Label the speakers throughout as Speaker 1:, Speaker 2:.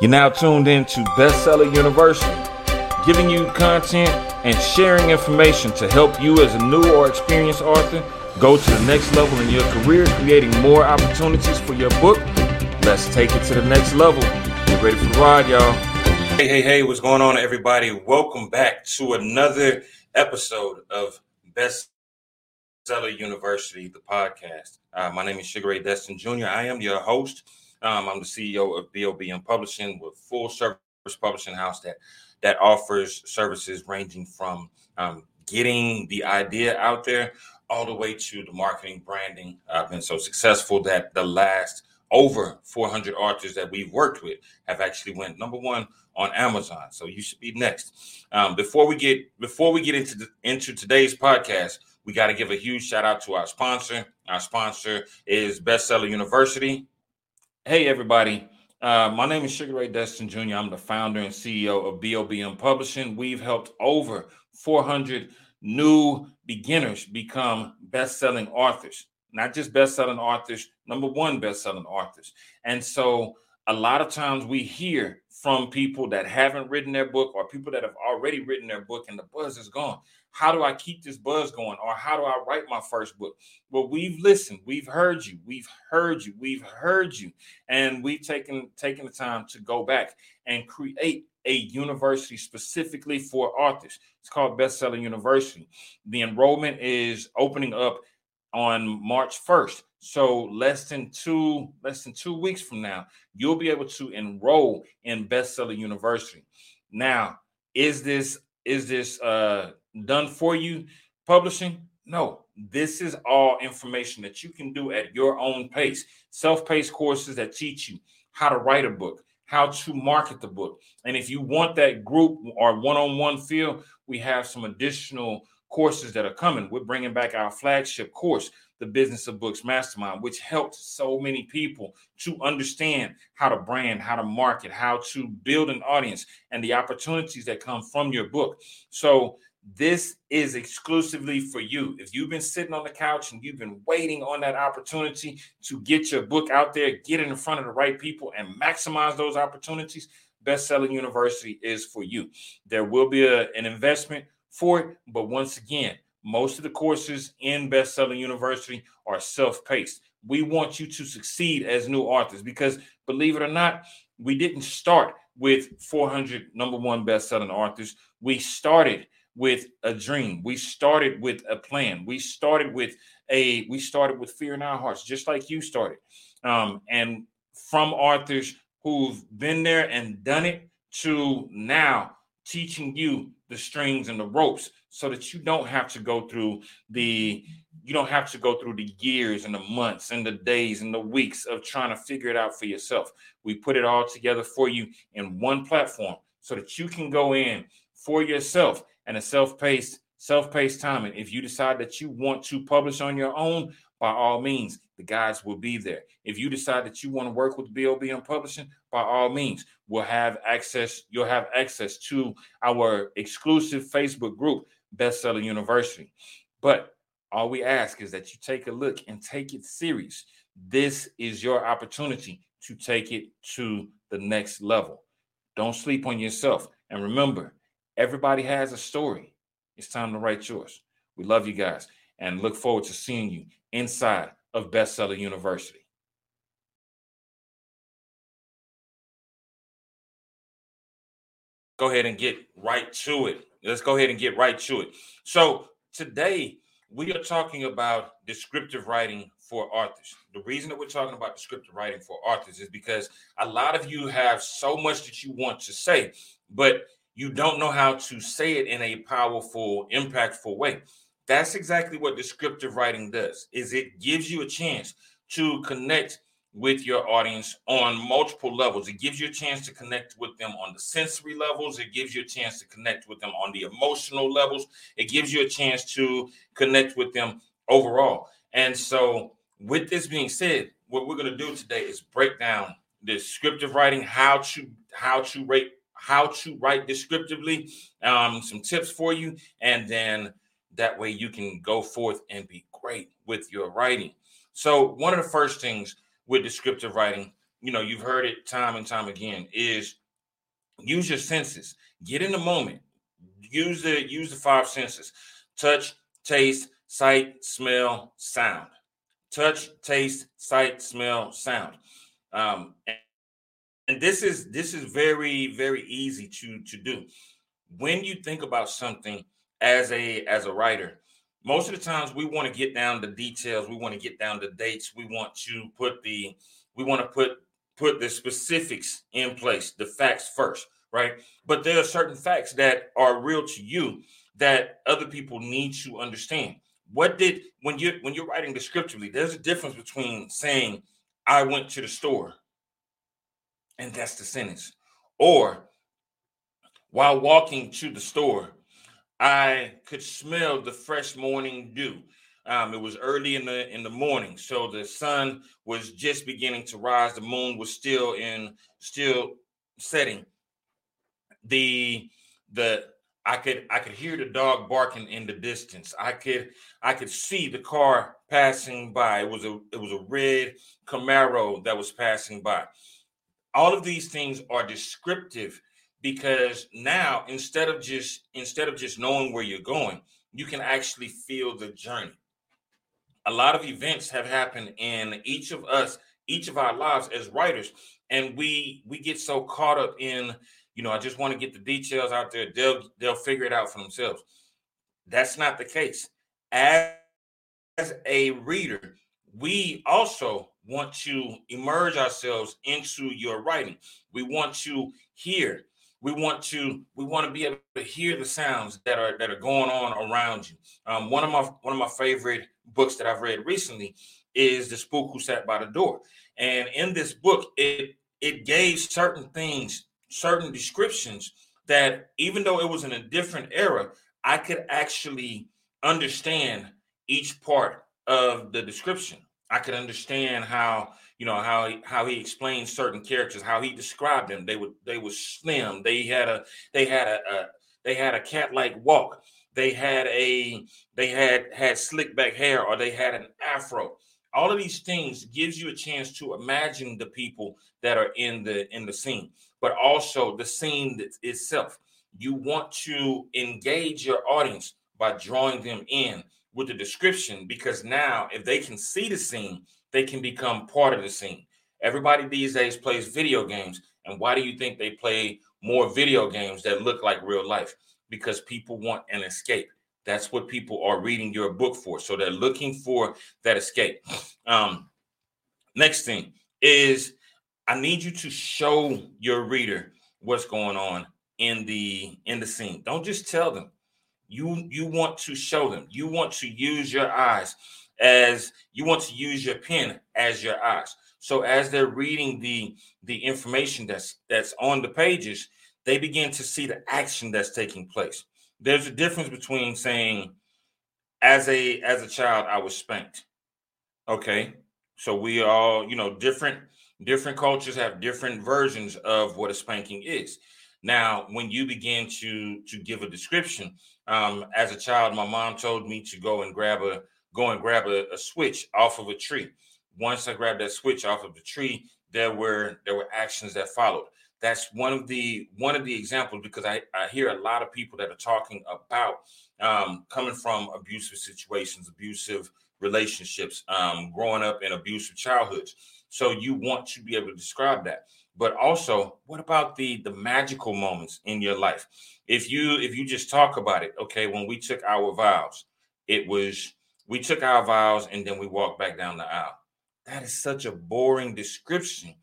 Speaker 1: You're now tuned in to Bestseller University, giving you content and sharing information to help you as a new or experienced author go to the next level in your career, creating more opportunities for your book. Let's take it to the next level. Get ready for the ride, y'all. Hey, hey, hey, what's going on, everybody? Welcome back to another episode of Bestseller University, the podcast. Uh, my name is Sugar Ray Destin Jr. I am your host. Um, I'm the CEO of BOBM Publishing, with full service publishing house that that offers services ranging from um, getting the idea out there all the way to the marketing, branding. I've been so successful that the last over 400 authors that we've worked with have actually went number one on Amazon. So you should be next. Um, before we get before we get into the, into today's podcast, we got to give a huge shout out to our sponsor. Our sponsor is Bestseller University. Hey, everybody. Uh, my name is Sugar Ray Destin Jr. I'm the founder and CEO of BOBM Publishing. We've helped over 400 new beginners become best-selling authors, not just best-selling authors, number one best-selling authors. And so a lot of times we hear from people that haven't written their book or people that have already written their book and the buzz is gone. How do I keep this buzz going? Or how do I write my first book? Well, we've listened, we've heard you, we've heard you, we've heard you, and we've taken taken the time to go back and create a university specifically for authors. It's called Bestseller University. The enrollment is opening up on March 1st. So less than two less than 2 weeks from now, you'll be able to enroll in Bestseller University. Now, is this is this uh done for you publishing? No, this is all information that you can do at your own pace. Self-paced courses that teach you how to write a book, how to market the book. And if you want that group or one-on-one feel, we have some additional courses that are coming. We're bringing back our flagship course, the Business of Books Mastermind, which helped so many people to understand how to brand, how to market, how to build an audience, and the opportunities that come from your book. So this is exclusively for you. If you've been sitting on the couch and you've been waiting on that opportunity to get your book out there, get it in front of the right people, and maximize those opportunities, Bestseller University is for you. There will be a, an investment for it, but once again, most of the courses in Bestseller University are self paced. We want you to succeed as new authors because, believe it or not, we didn't start with 400 number one best-selling authors. We started with a dream. We started with a plan. We started with a we started with fear in our hearts, just like you started. Um, and from authors who've been there and done it to now teaching you the strings and the ropes so that you don't have to go through the you don't have to go through the years and the months and the days and the weeks of trying to figure it out for yourself. We put it all together for you in one platform so that you can go in for yourself and a self-paced self-paced timing. If you decide that you want to publish on your own, by all means, the guys will be there. If you decide that you want to work with BOBM Publishing, by all means, we'll have access. You'll have access to our exclusive Facebook group, Bestseller University. But all we ask is that you take a look and take it serious. This is your opportunity to take it to the next level. Don't sleep on yourself. And remember, Everybody has a story. It's time to write yours. We love you guys and look forward to seeing you inside of Bestseller University. Go ahead and get right to it. Let's go ahead and get right to it. So, today we are talking about descriptive writing for authors. The reason that we're talking about descriptive writing for authors is because a lot of you have so much that you want to say, but you don't know how to say it in a powerful, impactful way. That's exactly what descriptive writing does. Is it gives you a chance to connect with your audience on multiple levels. It gives you a chance to connect with them on the sensory levels. It gives you a chance to connect with them on the emotional levels. It gives you a chance to connect with them overall. And so, with this being said, what we're going to do today is break down descriptive writing, how to how to rate how to write descriptively, um, some tips for you, and then that way you can go forth and be great with your writing. So, one of the first things with descriptive writing you know, you've heard it time and time again, is use your senses. Get in the moment. Use the use the five senses: touch, taste, sight, smell, sound. Touch, taste, sight, smell, sound. Um, and, and this is this is very very easy to to do. When you think about something as a as a writer, most of the times we want to get down the details. We want to get down the dates. We want to put the we want to put put the specifics in place, the facts first, right? But there are certain facts that are real to you that other people need to understand. What did when you when you're writing descriptively, there's a difference between saying I went to the store and that's the sentence. Or while walking to the store, I could smell the fresh morning dew. Um, it was early in the in the morning, so the sun was just beginning to rise. The moon was still in still setting. The the I could I could hear the dog barking in the distance. I could I could see the car passing by. It was a it was a red Camaro that was passing by. All of these things are descriptive because now instead of just instead of just knowing where you're going, you can actually feel the journey. A lot of events have happened in each of us, each of our lives as writers, and we we get so caught up in, you know, I just want to get the details out there. They'll they'll figure it out for themselves. That's not the case. As, as a reader, we also want to immerse ourselves into your writing. We want to hear we want to we want to be able to hear the sounds that are that are going on around you. Um, one of my one of my favorite books that I've read recently is The Spook Who Sat by the Door, and in this book, it it gave certain things, certain descriptions that even though it was in a different era, I could actually understand each part of the description. I could understand how you know how he, how he explained certain characters, how he described them. They would they were slim. They had a they had a, a they had a cat like walk. They had a they had had slick back hair or they had an afro. All of these things gives you a chance to imagine the people that are in the in the scene, but also the scene itself. You want to engage your audience by drawing them in with the description because now if they can see the scene they can become part of the scene. Everybody these days plays video games. And why do you think they play more video games that look like real life? Because people want an escape. That's what people are reading your book for. So they're looking for that escape. Um, next thing is I need you to show your reader what's going on in the in the scene. Don't just tell them. You you want to show them. You want to use your eyes as you want to use your pen as your eyes. So as they're reading the the information that's that's on the pages, they begin to see the action that's taking place. There's a difference between saying, as a as a child, I was spanked. Okay. So we all, you know, different different cultures have different versions of what a spanking is. Now, when you begin to to give a description, um, as a child, my mom told me to go and grab a go and grab a, a switch off of a tree. Once I grabbed that switch off of the tree, there were there were actions that followed. That's one of the one of the examples because I, I hear a lot of people that are talking about um, coming from abusive situations, abusive relationships, um, growing up in abusive childhoods. So you want to be able to describe that. But also, what about the the magical moments in your life? If you if you just talk about it, okay, when we took our vows, it was we took our vows and then we walked back down the aisle. That is such a boring description.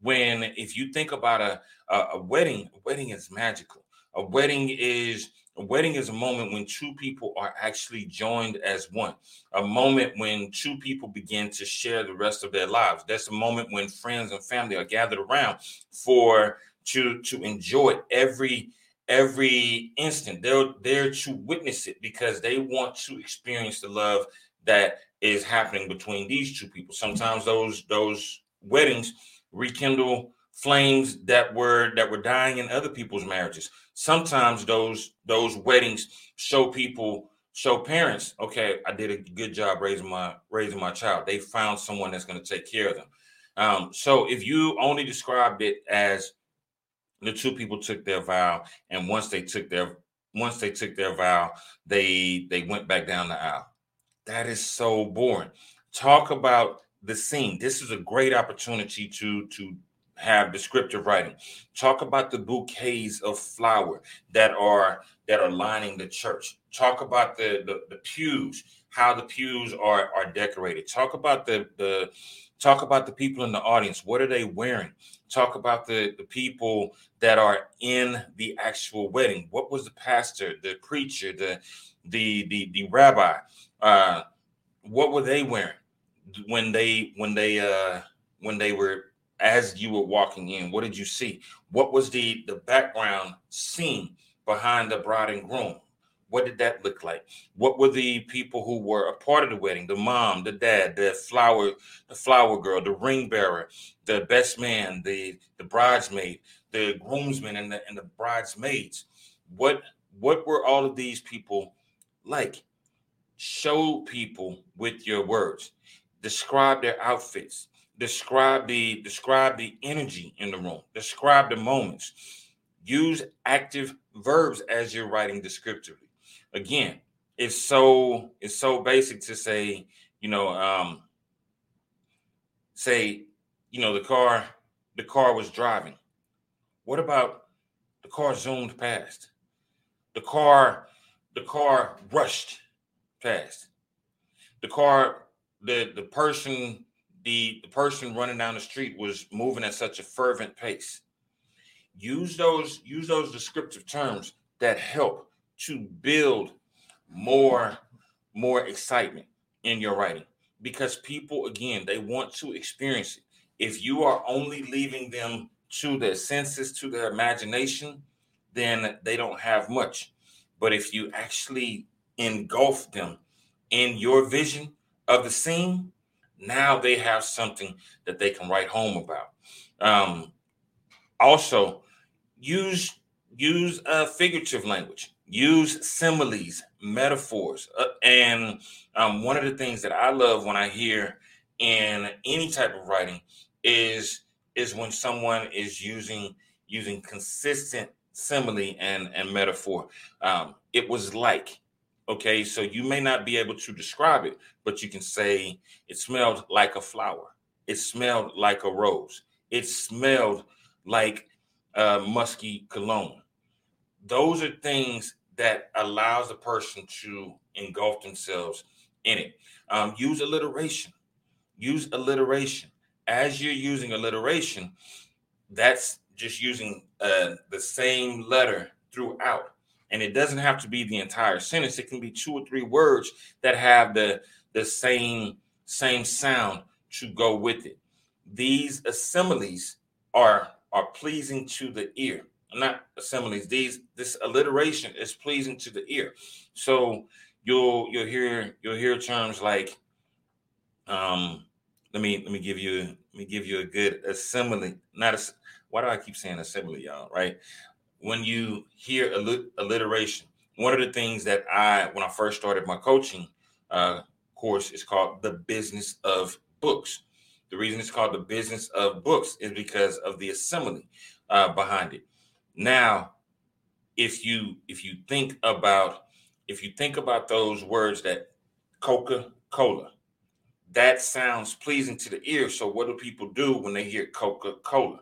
Speaker 1: When if you think about a, a, a wedding, a wedding is magical. A wedding is a wedding is a moment when two people are actually joined as one. A moment when two people begin to share the rest of their lives. That's a moment when friends and family are gathered around for to to enjoy every every instant. They're there to witness it because they want to experience the love that is happening between these two people. Sometimes those those weddings rekindle flames that were that were dying in other people's marriages. Sometimes those those weddings show people show parents, okay, I did a good job raising my raising my child. They found someone that's going to take care of them. Um, so if you only described it as the two people took their vow, and once they took their once they took their vow, they they went back down the aisle. That is so boring. Talk about the scene. This is a great opportunity to to have descriptive writing. Talk about the bouquets of flower that are that are lining the church. Talk about the the, the pews, how the pews are are decorated. Talk about the the talk about the people in the audience. What are they wearing? Talk about the the people that are in the actual wedding. What was the pastor, the preacher, the the the, the rabbi? Uh, what were they wearing when they when they uh when they were as you were walking in? What did you see? What was the the background scene behind the bride and groom? What did that look like? What were the people who were a part of the wedding? The mom, the dad, the flower, the flower girl, the ring bearer, the best man, the the bridesmaid, the groomsmen, and the and the bridesmaids. What what were all of these people like? Show people with your words. Describe their outfits describe the describe the energy in the room describe the moments use active verbs as you're writing descriptively again it's so it's so basic to say you know um say you know the car the car was driving. What about the car zoomed past? The car the car rushed past. The car the the person the, the person running down the street was moving at such a fervent pace. Use those use those descriptive terms that help to build more more excitement in your writing because people again they want to experience it. If you are only leaving them to their senses, to their imagination, then they don't have much. But if you actually engulf them in your vision of the scene, now they have something that they can write home about. Um, also, use use uh, figurative language. Use similes, metaphors, uh, and um, one of the things that I love when I hear in any type of writing is is when someone is using using consistent simile and and metaphor. Um, it was like Okay, so you may not be able to describe it, but you can say it smelled like a flower. It smelled like a rose. It smelled like uh, musky cologne. Those are things that allows a person to engulf themselves in it. Um, use alliteration. Use alliteration. As you're using alliteration, that's just using uh, the same letter throughout and it doesn't have to be the entire sentence it can be two or three words that have the the same same sound to go with it these assemblies are are pleasing to the ear not assemblies these this alliteration is pleasing to the ear so you'll you'll hear you'll hear terms like um let me let me give you let me give you a good assembly not a why do i keep saying assembly y'all right when you hear alliteration, one of the things that I, when I first started my coaching uh, course, is called the business of books. The reason it's called the business of books is because of the assembly uh, behind it. Now, if you if you think about if you think about those words that Coca Cola, that sounds pleasing to the ear. So, what do people do when they hear Coca Cola?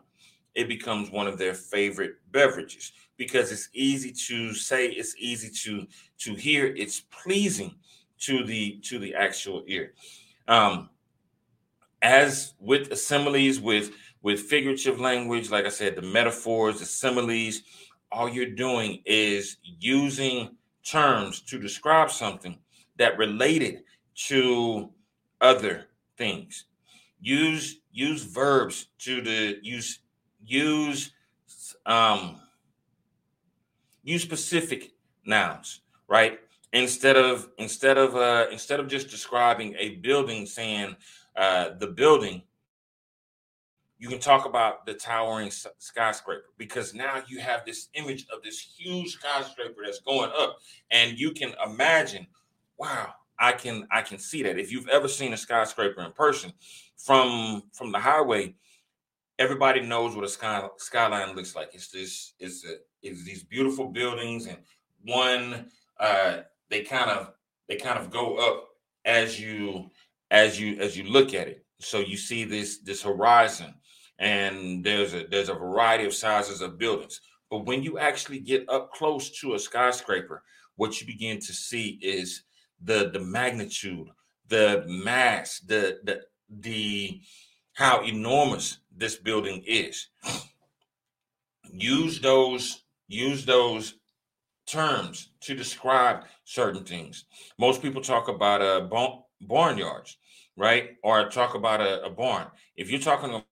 Speaker 1: it becomes one of their favorite beverages because it's easy to say it's easy to to hear it's pleasing to the to the actual ear um as with assemblies with with figurative language like i said the metaphors the similes all you're doing is using terms to describe something that related to other things use use verbs to the use use um use specific nouns, right? Instead of instead of uh instead of just describing a building saying uh the building you can talk about the towering skyscraper because now you have this image of this huge skyscraper that's going up and you can imagine wow I can I can see that. If you've ever seen a skyscraper in person from from the highway, everybody knows what a sky, skyline looks like. It's this it's a, it's these beautiful buildings and one uh they kind of they kind of go up as you as you as you look at it. So you see this this horizon and there's a there's a variety of sizes of buildings. But when you actually get up close to a skyscraper, what you begin to see is the the magnitude, the mass, the the the how enormous this building is. Use those use those terms to describe certain things. Most people talk about a uh, barnyards, right? Or talk about a, a barn. If you're talking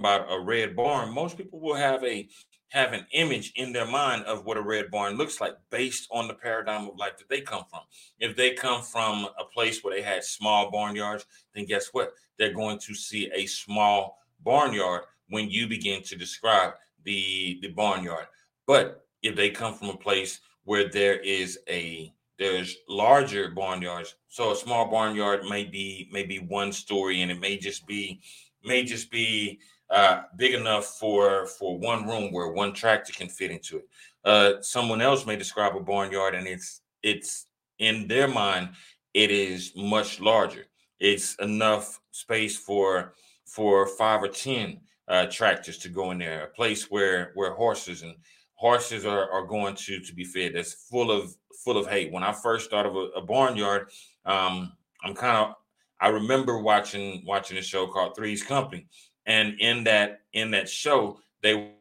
Speaker 1: about a red barn, most people will have a have an image in their mind of what a red barn looks like based on the paradigm of life that they come from. If they come from a place where they had small barnyards, then guess what? They're going to see a small barnyard when you begin to describe the the barnyard. But if they come from a place where there is a there's larger barnyards, so a small barnyard may be maybe one story and it may just be may just be uh, big enough for for one room where one tractor can fit into it. Uh, someone else may describe a barnyard, and it's it's in their mind it is much larger. It's enough space for for five or ten uh, tractors to go in there. A place where where horses and horses are, are going to to be fed. That's full of full of hay. When I first thought of a, a barnyard, um, I'm kind of I remember watching watching a show called Three's Company, and in that in that show they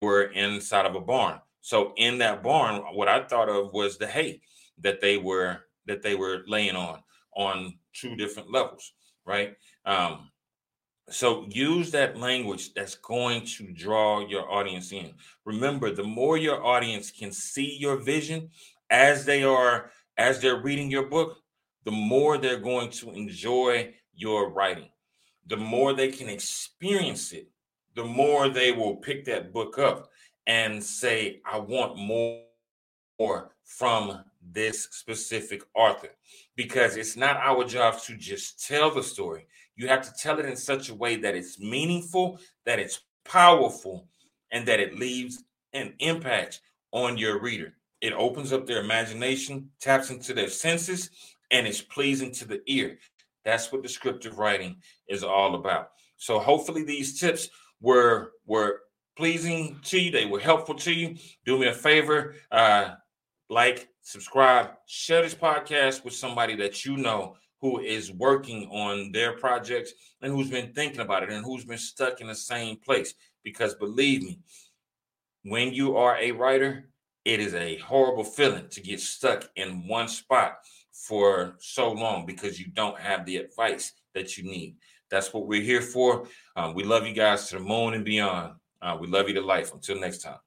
Speaker 1: were inside of a barn. So in that barn what i thought of was the hay that they were that they were laying on on two different levels right? Um so use that language that's going to draw your audience in. Remember the more your audience can see your vision as they are as they're reading your book the more they're going to enjoy your writing the more they can experience it, the more they will pick that book up and say, I want more, from this specific author. Because it's not our job to just tell the story. You have to tell it in such a way that it's meaningful, that it's powerful, and that it leaves an impact on your reader. It opens up their imagination, taps into their senses, and is pleasing to the ear. That's what descriptive writing is all about. So hopefully these tips were were pleasing to you. They were helpful to you. Do me a favor, uh, like, subscribe, share this podcast with somebody that you know who is working on their projects and who's been thinking about it and who's been stuck in the same place. Because believe me, when you are a writer, it is a horrible feeling to get stuck in one spot for so long because you don't have the advice that you need. That's what we're here for. Uh, we love you guys to the moon and beyond. Uh, we love you to life. Until next time.